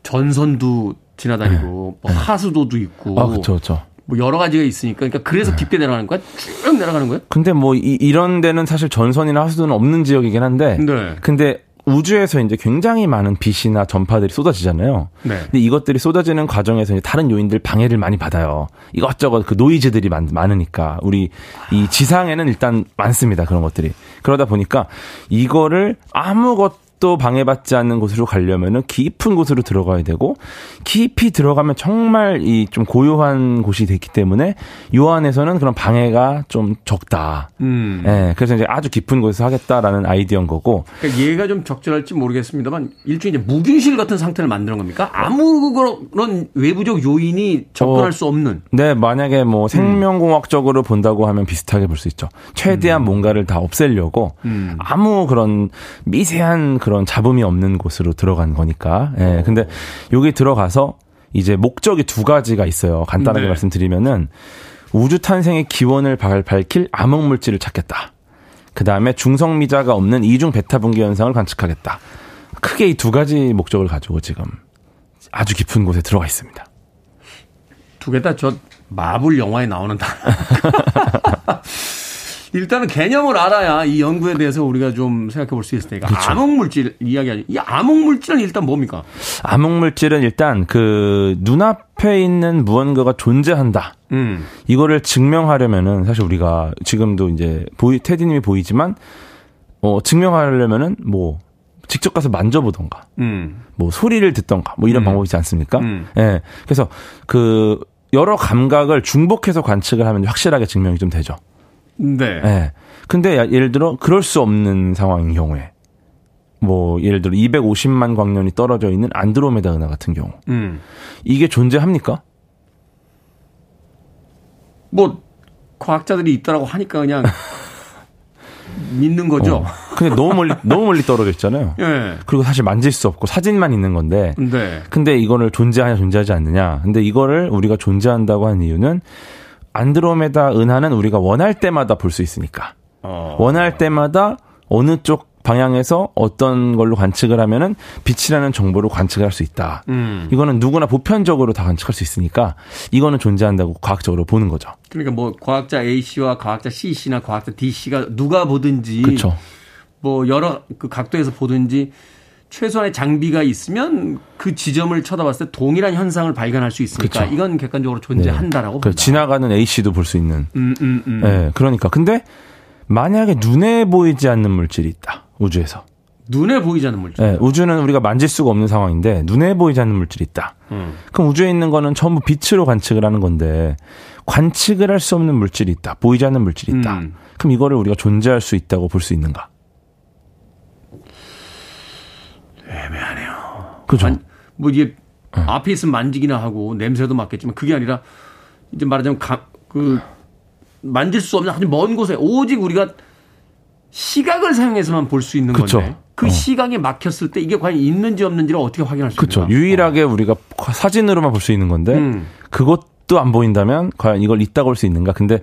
전선도 지나다니고 뭐 하수도도 있고 네. 아 그렇죠 그렇죠. 뭐 여러 가지가 있으니까 그러니까 그래서 깊게 내려가는 거야? 쭉 내려가는 거야? 근데 뭐 이, 런 데는 사실 전선이나 하수도는 없는 지역이긴 한데 네. 근데 우주에서 이제 굉장히 많은 빛이나 전파들이 쏟아지잖아요. 네. 근데 이것들이 쏟아지는 과정에서 이제 다른 요인들 방해를 많이 받아요. 이것저것 그 노이즈들이 많, 많으니까 우리 이 지상에는 일단 많습니다. 그런 것들이. 그러다 보니까 이거를 아무것 도 방해받지 않는 곳으로 가려면은 깊은 곳으로 들어가야 되고 깊이 들어가면 정말 이 좀 고요한 곳이 됐기 때문에 요 안에서는 그런 방해가 좀 적다. 음. 예. 그래서 이제 아주 깊은 곳에서 하겠다라는 아이디어인 거고 그러니까 얘가 좀 적절할지 모르겠습니다만 일종의 이제 무균실 같은 상태를 만드는 겁니까? 아무 그런 외부적 요인이 접근할 어, 수 없는. 네, 만약에 뭐 생명공학적으로 본다고 하면 비슷하게 볼 수 있죠. 최대한 뭔가를 다 없애려고 음. 아무 그런 미세한 그런 잡음이 없는 곳으로 들어간 거니까. 예. 근데 여기 들어가서 이제 목적이 두 가지가 있어요. 간단하게 네. 말씀드리면은 우주 탄생의 기원을 밝- 밝힐 암흑 물질을 찾겠다. 그 다음에 중성미자가 없는 이중 베타 분계 현상을 관측하겠다. 크게 이 두 가지 목적을 가지고 지금 아주 깊은 곳에 들어가 있습니다. 두 개 다 저 마블 영화에 나오는 단어. [laughs] 일단은 개념을 알아야 이 연구에 대해서 우리가 좀 생각해 볼 수 있을 테니까. 암흑 물질 이야기하죠. 이 암흑 물질은 일단 뭡니까? 암흑 물질은 일단 그 눈앞에 있는 무언가가 존재한다. 음. 이거를 증명하려면은 사실 우리가 지금도 이제 보이 테디님이 보이지만 어 증명하려면은 뭐 직접 가서 만져보던가, 음. 뭐 소리를 듣던가, 뭐 이런 음. 방법이 있지 않습니까? 음. 예. 그래서 그 여러 감각을 중복해서 관측을 하면 확실하게 증명이 좀 되죠. 네. 예. 근데 야- 예를 들어 그럴 수 없는 상황인 경우에 뭐 예를 들어 250만 광년이 떨어져 있는 안드로메다 은하 같은 경우 음. 이게 존재합니까? 뭐 과학자들이 있다라고 하니까 그냥 [laughs] 믿는 거죠. 어. 근데 너무 멀리 [laughs] 너무 멀리 떨어져 있잖아요. 예. 그리고 사실 만질 수 없고 사진만 있는 건데 네. 근데 이거를 존재하냐 존재하지 않느냐. 근데 이거를 우리가 존재한다고 한 이유는 안드로메다 은하는 우리가 원할 때마다 볼 수 있으니까. 어. 원할 때마다 어느 쪽 방향에서 어떤 걸로 관측을 하면은 빛이라는 정보를 관측을 할수 있다. 음. 이거는 누구나 보편적으로 다 관측할 수 있으니까 이거는 존재한다고 과학적으로 보는 거죠. 그러니까 뭐 과학자 A 씨와 과학자 C 씨나 과학자 D 씨가 누가 보든지 그렇죠. 뭐 여러 그 각도에서 보든지 최소한의 장비가 있으면 그 지점을 쳐다봤을 때 동일한 현상을 발견할 수 있으니까 그쵸. 이건 객관적으로 존재한다라고 그 본다. 지나가는 A 씨도 볼 수 있는. 음, 음, 음. 예, 그러니까 근데 만약에 눈에 보이지 않는 물질이 있다. 우주에서. 눈에 보이지 않는 물질. 예, 우주는 우리가 만질 수가 없는 상황인데 눈에 보이지 않는 물질이 있다. 음. 그럼 우주에 있는 거는 전부 빛으로 관측을 하는 건데 관측을 할 수 없는 물질이 있다. 보이지 않는 물질이 있다. 음. 그럼 이거를 우리가 존재할 수 있다고 볼 수 있는가? 애매하네요. 그죠? 만- 뭐 이게 앞에 있으면 만지기나 하고 냄새도 맡겠지만 그게 아니라 이제 말하자면 가, 그 만질 수 없는 아주 먼 곳에 오직 우리가 시각을 사용해서만 볼 수 있는 그쵸. 건데 그 어. 시각에 막혔을 때 이게 과연 있는지 없는지를 어떻게 확인할 수 그렇죠. 있는가? 유일하게 우리가 사진으로만 볼 수 있는 건데 음. 그것도 안 보인다면 과연 이걸 있다고 볼 수 있는가? 근데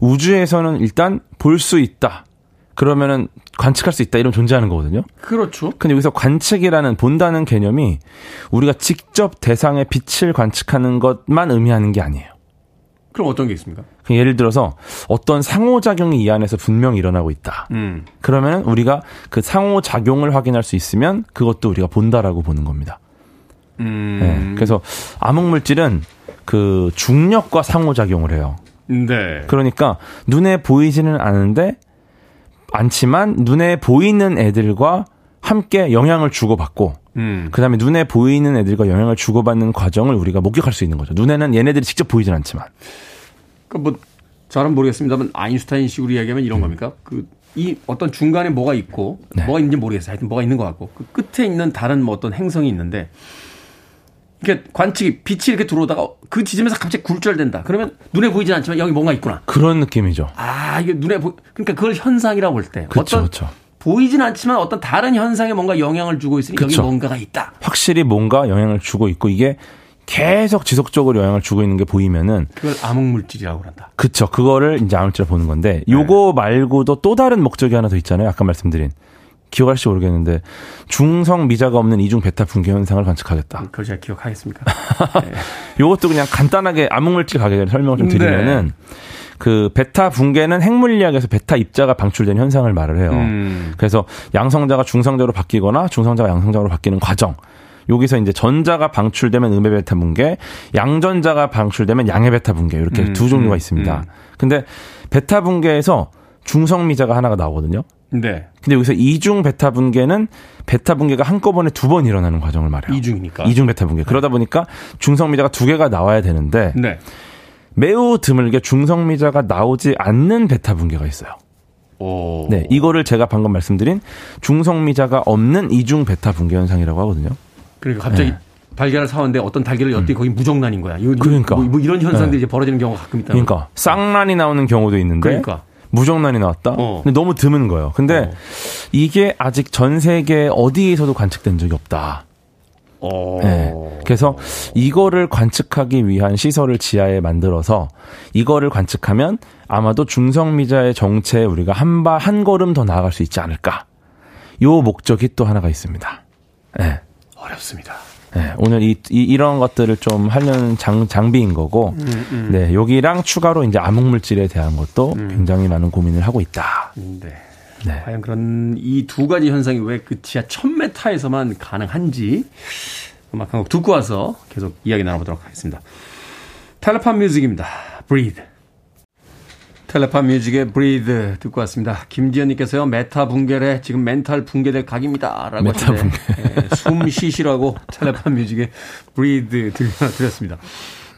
우주에서는 일단 볼 수 있다. 그러면은 관측할 수 있다. 이런 존재하는 거거든요. 그렇죠. 근데 여기서 관측이라는 본다는 개념이 우리가 직접 대상의 빛을 관측하는 것만 의미하는 게 아니에요. 그럼 어떤 게 있습니까? 예를 들어서 어떤 상호작용이 이 안에서 분명히 일어나고 있다. 음. 그러면은 우리가 그 상호작용을 확인할 수 있으면 그것도 우리가 본다라고 보는 겁니다. 음. 네. 그래서 암흑물질은 그 중력과 상호작용을 해요. 네. 그러니까 눈에 보이지는 않은데 않지만 눈에 보이는 애들과 함께 영향을 주고받고 음. 그다음에 눈에 보이는 애들과 영향을 주고받는 과정을 우리가 목격할 수 있는 거죠. 눈에는 얘네들이 직접 보이진 않지만. 그뭐 잘은 모르겠습니다만 아인슈타인식으로 이야기하면 이런 겁니까? 그 이 어떤 중간에 뭐가 있고 네. 뭐가 있는지 모르겠어요. 하여튼 뭐가 있는 것 같고 그 끝에 있는 다른 뭐 어떤 행성이 있는데 이게 관측이 빛이 이렇게 들어오다가 그 지점에서 갑자기 굴절된다. 그러면 눈에 보이진 않지만 여기 뭔가 있구나. 그런 느낌이죠. 아 이게 눈에 보 그러니까 그걸 현상이라고 볼 때 그쵸, 어떤 그쵸. 보이진 않지만 어떤 다른 현상에 뭔가 영향을 주고 있으니 여기 그쵸. 뭔가가 있다. 확실히 뭔가 영향을 주고 있고 이게 계속 지속적으로 영향을 주고 있는 게 보이면은 그걸 암흑물질이라고 한다. 그쵸. 그거를 이제 암울질을 보는 건데 요거 말고도 또 다른 목적이 하나 더 있잖아요. 아까 말씀드린. 기억할지 모르겠는데 중성 미자가 없는 이중 베타 붕괴 현상을 관측하겠다. 그걸 제가 기억하겠습니까? [laughs] 요것도 그냥 간단하게 암흑물질 가격에 설명을 좀 드리면은 그 베타 붕괴는 핵물리학에서 베타 입자가 방출된 현상을 말을 해요. 음. 그래서 양성자가 중성자로 바뀌거나 중성자가 양성자로 바뀌는 과정. 여기서 이제 전자가 방출되면 음의 베타 붕괴, 양전자가 방출되면 양의 베타 붕괴 이렇게 음, 두 종류가 음, 있습니다. 음. 근데 베타 붕괴에서 중성미자가 하나가 나오거든요. 네. 근데 여기서 이중 베타 붕괴는 베타 붕괴가 한꺼번에 두 번 일어나는 과정을 말해요. 이중이니까. 이중 베타 붕괴. 그러다 보니까 중성 미자가 두 개가 나와야 되는데 네. 매우 드물게 중성 미자가 나오지 않는 베타 붕괴가 있어요. 오. 네, 이거를 제가 방금 말씀드린 중성 미자가 없는 이중 베타 붕괴 현상이라고 하거든요. 그러니까 갑자기 네. 달걀을 사왔는데 어떤 달걀을 엿더니 거기 무정란인 거야. 이거 그러니까. 뭐, 뭐 이런 현상들이 네. 이제 벌어지는 경우가 가끔 있다. 그러니까 쌍란이 나오는 경우도 있는데 그러니까. 무정란이 나왔다. 어. 근데 너무 드문 거예요. 근데 어. 이게 아직 전 세계 어디에서도 관측된 적이 없다. 어. 네. 그래서 이거를 관측하기 위한 시설을 지하에 만들어서 이거를 관측하면 아마도 중성미자의 정체에 우리가 한 바, 한 걸음 더 나아갈 수 있지 않을까. 요 목적이 또 하나가 있습니다. 네. 어렵습니다. 네, 오늘 이, 이, 런 것들을 좀 하려는 장, 장비인 거고, 음, 네, 여기랑 추가로 이제 암흑물질에 대한 것도 굉장히 많은 고민을 하고 있다. 네. 네. 과연 그런 이 두 가지 현상이 왜 그 지하 1000m에서만 가능한지 음악 한 곡 듣고 와서 계속 이야기 나눠보도록 하겠습니다. 텔레팝뮤직입니다. Breathe. 텔레팝뮤직의 Breathe 듣고 왔습니다. 김지현님께서요, 베타 붕괴래 지금 멘탈 붕괴될 각입니다. 라고 메타 하는데, 예, 숨 쉬시라고 [laughs] 텔레팝뮤직의 Breathe 들려드렸습니다.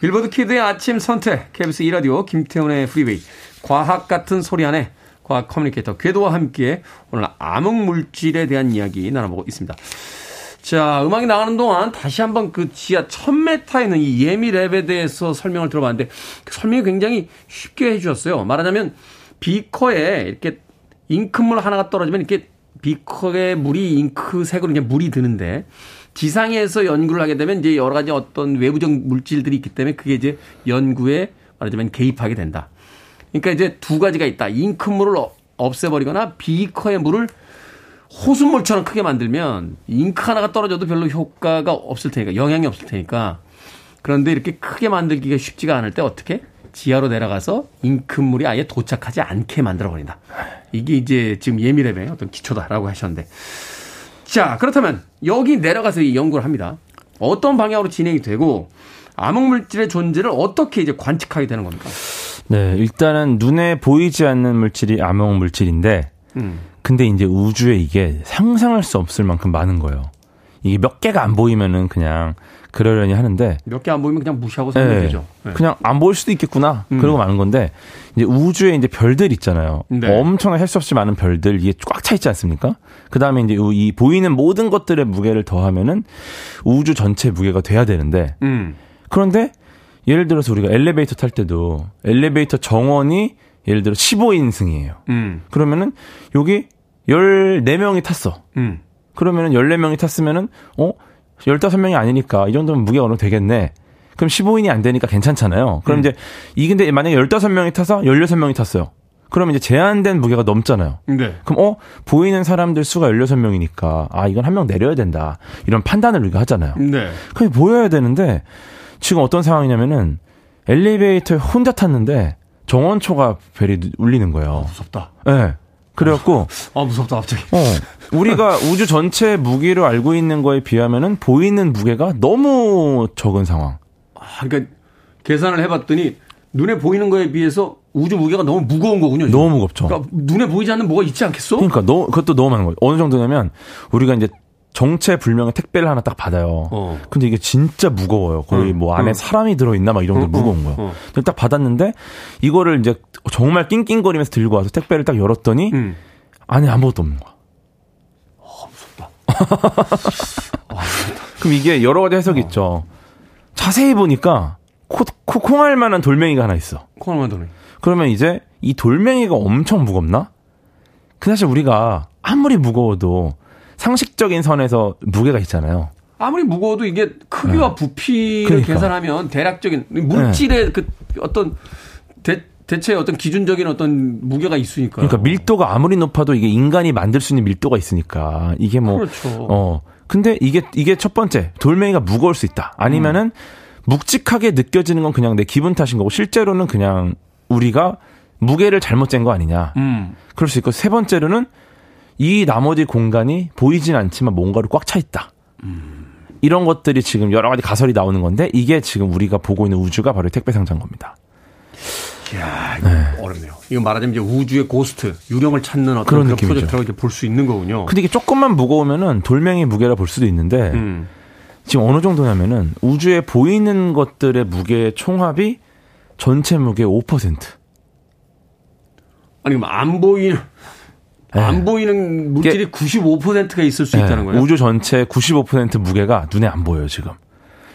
빌보드 키드의 아침 선택, KBS 2라디오, 김태훈의 프리웨이, 과학 같은 소리 안에 과학 커뮤니케이터 궤도와 함께 오늘 암흑 물질에 대한 이야기 나눠보고 있습니다. 자, 음악이 나가는 동안 다시 한번 그 지하 1000m에 있는 이 예미 랩에 대해서 설명을 들어봤는데 그 설명이 굉장히 쉽게 해주셨어요. 말하자면 비커에 이렇게 잉크물 하나가 떨어지면 이렇게 비커에 물이 잉크색으로 이제 물이 드는데 지상에서 연구를 하게 되면 이제 여러 가지 어떤 외부적 물질들이 있기 때문에 그게 이제 연구에 말하자면 개입하게 된다. 그러니까 이제 두 가지가 있다. 잉크물을 어- 없애버리거나 비커의 물을 호수물처럼 크게 만들면 잉크 하나가 떨어져도 별로 효과가 없을 테니까 영향이 없을 테니까 그런데 이렇게 크게 만들기가 쉽지가 않을 때 어떻게 지하로 내려가서 잉크물이 아예 도착하지 않게 만들어 버린다. 이게 이제 지금 예미랩의 어떤 기초다라고 하셨는데 자 그렇다면 여기 내려가서 이 연구를 합니다. 어떤 방향으로 진행이 되고 암흑물질의 존재를 어떻게 이제 관측하게 되는 겁니까? 네, 일단은 눈에 보이지 않는 물질이 암흑 물질인데, 음. 근데 이제 우주에 이게 상상할 수 없을 만큼 많은 거예요. 이게 몇 개가 안 보이면은 그냥 그러려니 하는데, 몇 개 안 보이면 그냥 무시하고 살면 네, 되죠. 네. 그냥 안 보일 수도 있겠구나. 음. 그러고 마는 건데, 이제 우주에 이제 별들 있잖아요. 네. 엄청나게 할수 없이 많은 별들, 이게 꽉 차 있지 않습니까? 그 다음에 이제 이 보이는 모든 것들의 무게를 더하면은 우주 전체 무게가 돼야 되는데, 음. 그런데 예를 들어서 우리가 엘리베이터 탈 때도 엘리베이터 정원이 예를 들어 15인승이에요. 음. 그러면은 여기 14명이 탔어. 음. 그러면은 14명이 탔으면은 어 15명이 아니니까 이 정도면 무게가 어느 정도 되겠네. 그럼 15인이 안 되니까 괜찮잖아요. 그럼 음. 이제 이 근데 만약에 15명이 타서 16명이 탔어요. 그러면 이제 제한된 무게가 넘잖아요. 네. 그럼 어 보이는 사람들 수가 16명이니까 아 이건 한 명 내려야 된다. 이런 판단을 우리가 하잖아요. 네. 그게 보여야 되는데 지금 어떤 상황이냐면은 엘리베이터에 혼자 탔는데 정원초가 벨이 울리는 거예요. 무섭다. 예. 네. 그래갖고 [laughs] 아, 무섭다, 갑자기. 어 우리가 우주 전체 무게로 알고 있는 거에 비하면은 보이는 무게가 너무 적은 상황. 아, 그러니까 계산을 해봤더니 눈에 보이는 거에 비해서 우주 무게가 너무 무거운 거군요. 지금. 너무 무겁죠. 그러니까 눈에 보이지 않는 뭐가 있지 않겠어? 그러니까 너 그것도 너무 많은 거예요. 어느 정도냐면 우리가 이제 정체 불명의 택배를 하나 딱 받아요. 어. 근데 이게 진짜 무거워요. 거의 응, 뭐 안에 응. 사람이 들어있나 막이 정도 응, 무거운 응, 거예요. 응. 근데 딱 받았는데 이거를 이제 정말 낑낑거리면서 들고 와서 택배를 딱 열었더니 음. 안에 아무것도 없는 거야. [laughs] 그럼 이게 여러 가지 해석이 있죠. 자세히 보니까 코, 코, 콩알 만한 돌멩이가 하나 있어. 콩알만 도네. 그러면 이제 이 돌멩이가 엄청 무겁나? 그 사실 우리가 아무리 무거워도 상식적인 선에서 무게가 있잖아요. 아무리 무거워도 이게 크기와 부피를 그러니까. 계산하면 대략적인 물질의 그 어떤 대, 대체 어떤 기준적인 어떤 무게가 있으니까. 그러니까 밀도가 아무리 높아도 이게 인간이 만들 수 있는 밀도가 있으니까 이게 뭐 그렇죠. 어. 근데 이게 이게 첫 번째 돌멩이가 무거울 수 있다. 아니면은 묵직하게 느껴지는 건 그냥 내 기분 탓인 거고 실제로는 그냥 우리가 무게를 잘못 잰 거 아니냐. 음. 그럴 수 있고 세 번째로는 이 나머지 공간이 보이진 않지만 뭔가로 꽉 차 있다. 이런 것들이 지금 여러 가지 가설이 나오는 건데 이게 지금 우리가 보고 있는 우주가 바로 택배 상자인 겁니다. 이야, 이거 어렵네요. 이거 말하자면 이제 우주의 ghost, 유령을 찾는 어떤 그런 그런. 프로젝트라고 이렇게 볼수 있는 거군요. 근데 이게 조금만 무거우면은 돌멩이 무게라 볼 수도 있는데 음. 지금 어느 정도냐면은 우주에 보이는 것들의 무게의 총합이 전체 무게 5%. 아니, 그럼 안 보이는, 네. 안 보이는 물질이 95%가 있을 수 있다는 네, 거예요? 우주 전체 95% 무게가 눈에 안 보여요, 지금.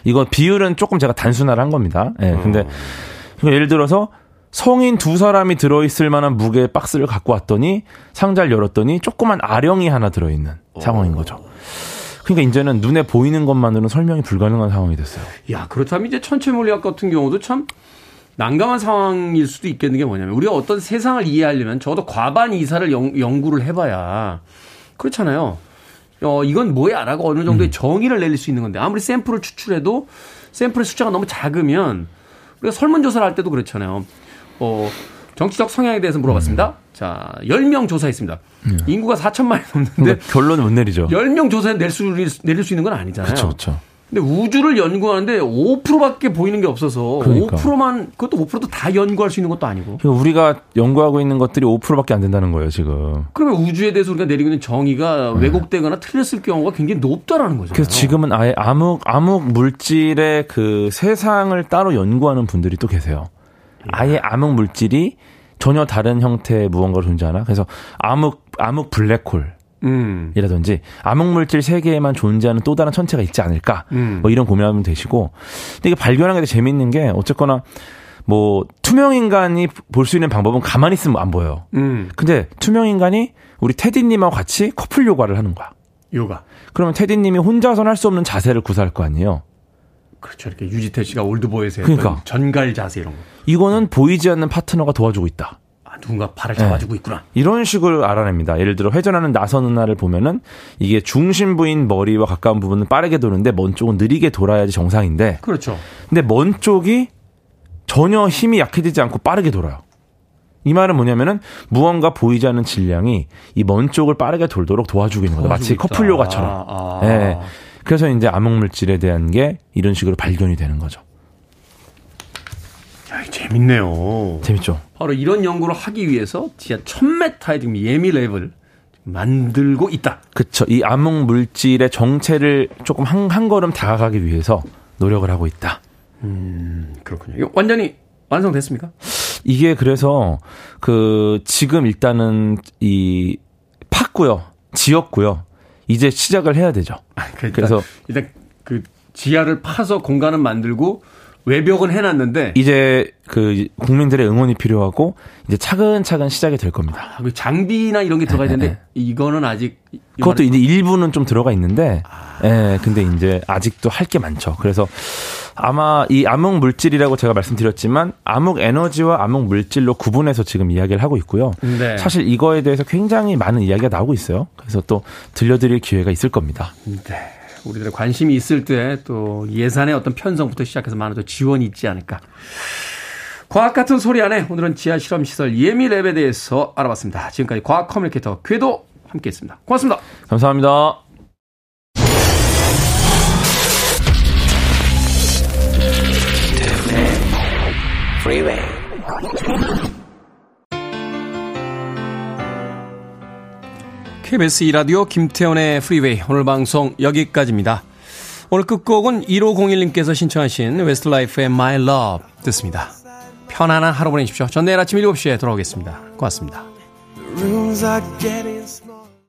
이거 비율은 조금 제가 단순화를 한 겁니다. 예, 근데 어. 그러니까 예를 들어서 성인 두 사람이 들어있을 만한 무게의 박스를 갖고 왔더니 상자를 열었더니 조그만 아령이 하나 들어있는 상황인 거죠. 그러니까 이제는 눈에 보이는 것만으로는 설명이 불가능한 상황이 됐어요. 야, 그렇다면 이제 천체 물리학 같은 경우도 참 난감한 상황일 수도 있겠는 게 뭐냐면 우리가 어떤 세상을 이해하려면 적어도 과반 이사를 연, 연구를 해봐야 그렇잖아요. 어, 이건 뭐야? 라고 어느 정도의 정의를 내릴 수 있는 건데 아무리 샘플을 추출해도 샘플의 숫자가 너무 작으면 우리가 설문조사를 할 때도 그렇잖아요. 어, 정치적 성향에 대해서 물어봤습니다. 자, 10명 조사했습니다. 인구가 4천만이 넘는데 근데 결론을 못 내리죠. 10명 조사해 낼 수, 내릴 수 있는 건 아니잖아요. 그렇죠. 근데 우주를 연구하는데 5%밖에 보이는 게 없어서 그러니까. 5%만 그것도 5%도 다 연구할 수 있는 것도 아니고. 그러니까 우리가 연구하고 있는 것들이 5%밖에 안 된다는 거예요, 지금. 그러면 우주에 대해서 우리가 내리고 있는 정의가 왜곡되거나 틀렸을 경우가 굉장히 높다라는. 네. 그래서 지금은 아예 암흑 암흑 물질의 그 세상을 따로 연구하는 분들이 또 계세요. 아예 암흑 물질이 전혀 다른 형태의 무언가로 존재하나? 그래서 암흑 암흑 블랙홀 음. 이라든지 암흑 물질 세계에만 존재하는 또 다른 천체가 있지 않을까? 음. 뭐 이런 고민하면 되시고. 근데 이게 발견한 게 되게 재밌는 게 어쨌거나 뭐 투명 인간이 볼 수 있는 방법은 가만히 있으면 안 보여요. 음. 근데 투명 인간이 우리 테디님하고 같이 커플 요가를 하는 거야. 요가. 그러면 테디님이 혼자서는 할수 없는 자세를 구사할 거 아니에요. 그렇죠. 이렇게 유지태 씨가 올드보이에서 그러니까. 전갈 자세 이런 거. 이거는 보이지 않는 파트너가 도와주고 있다. 아, 누군가 발을 잡아주고 있구나. 이런 식을 알아냅니다. 예를 들어 회전하는 나선 은하를 보면은 이게 중심부인 머리와 가까운 부분은 빠르게 도는데 먼 쪽은 느리게 돌아야지 정상인데 그렇죠. 근데 먼 쪽이 전혀 힘이 약해지지 않고 빠르게 돌아요. 이 말은 뭐냐면은 무언가 보이지 않는 질량이 이 먼 쪽을 빠르게 돌도록 도와주고 있는 거다. 마치 있다. 커플 요가처럼. 아. 예. 그래서 이제 암흑 물질에 대한 게 이런 식으로 발견이 되는 거죠. 야, 재밌네요. 재밌죠? 바로 이런 연구를 하기 위해서 지하 1000m의 지금 예미 랩을 만들고 있다. 그쵸. 이 암흑 물질의 정체를 조금 한, 한 걸음 다가가기 위해서 노력을 하고 있다. 그렇군요. 이거 완전히 완성됐습니까? 이게 그래서 그 지금 일단은 이 팠고요. 지었고요. 이제 시작을 해야 되죠. 그래서 그래서 일단 그 지하를 파서 공간은 만들고 외벽은 해놨는데 이제 그 국민들의 응원이 필요하고 이제 차근차근 시작이 될 겁니다. 아, 그 장비나 이런 게 들어가야 되는데 이거는 아직 그것도 이제 일부는 좀 들어가 있는데, 예, 근데 이제 아직도 할 게 많죠. 그래서 아마 이 암흑 물질이라고 제가 말씀드렸지만 암흑 에너지와 암흑 물질로 구분해서 지금 이야기를 하고 있고요. 네. 사실 이거에 대해서 굉장히 많은 이야기가 나오고 있어요. 그래서 또 들려드릴 기회가 있을 겁니다. 네. 우리들의 관심이 있을 때 또 예산의 어떤 편성부터 시작해서 많은 또 지원이 있지 않을까. 과학 같은 소리 안에 오늘은 지하 실험 시설 예미랩에 대해서 알아봤습니다. 지금까지 과학 커뮤니케이터 궤도 함께했습니다. 고맙습니다. 감사합니다. Freeway. KBS 이라디오 김태훈의 프리웨이 오늘 방송 여기까지입니다. 오늘 끝곡은 1501님께서 신청하신 웨스트라이프의 My Love 듣습니다. 편안한 하루 보내십시오. 전 내일 아침 7시에 돌아오겠습니다. 고맙습니다.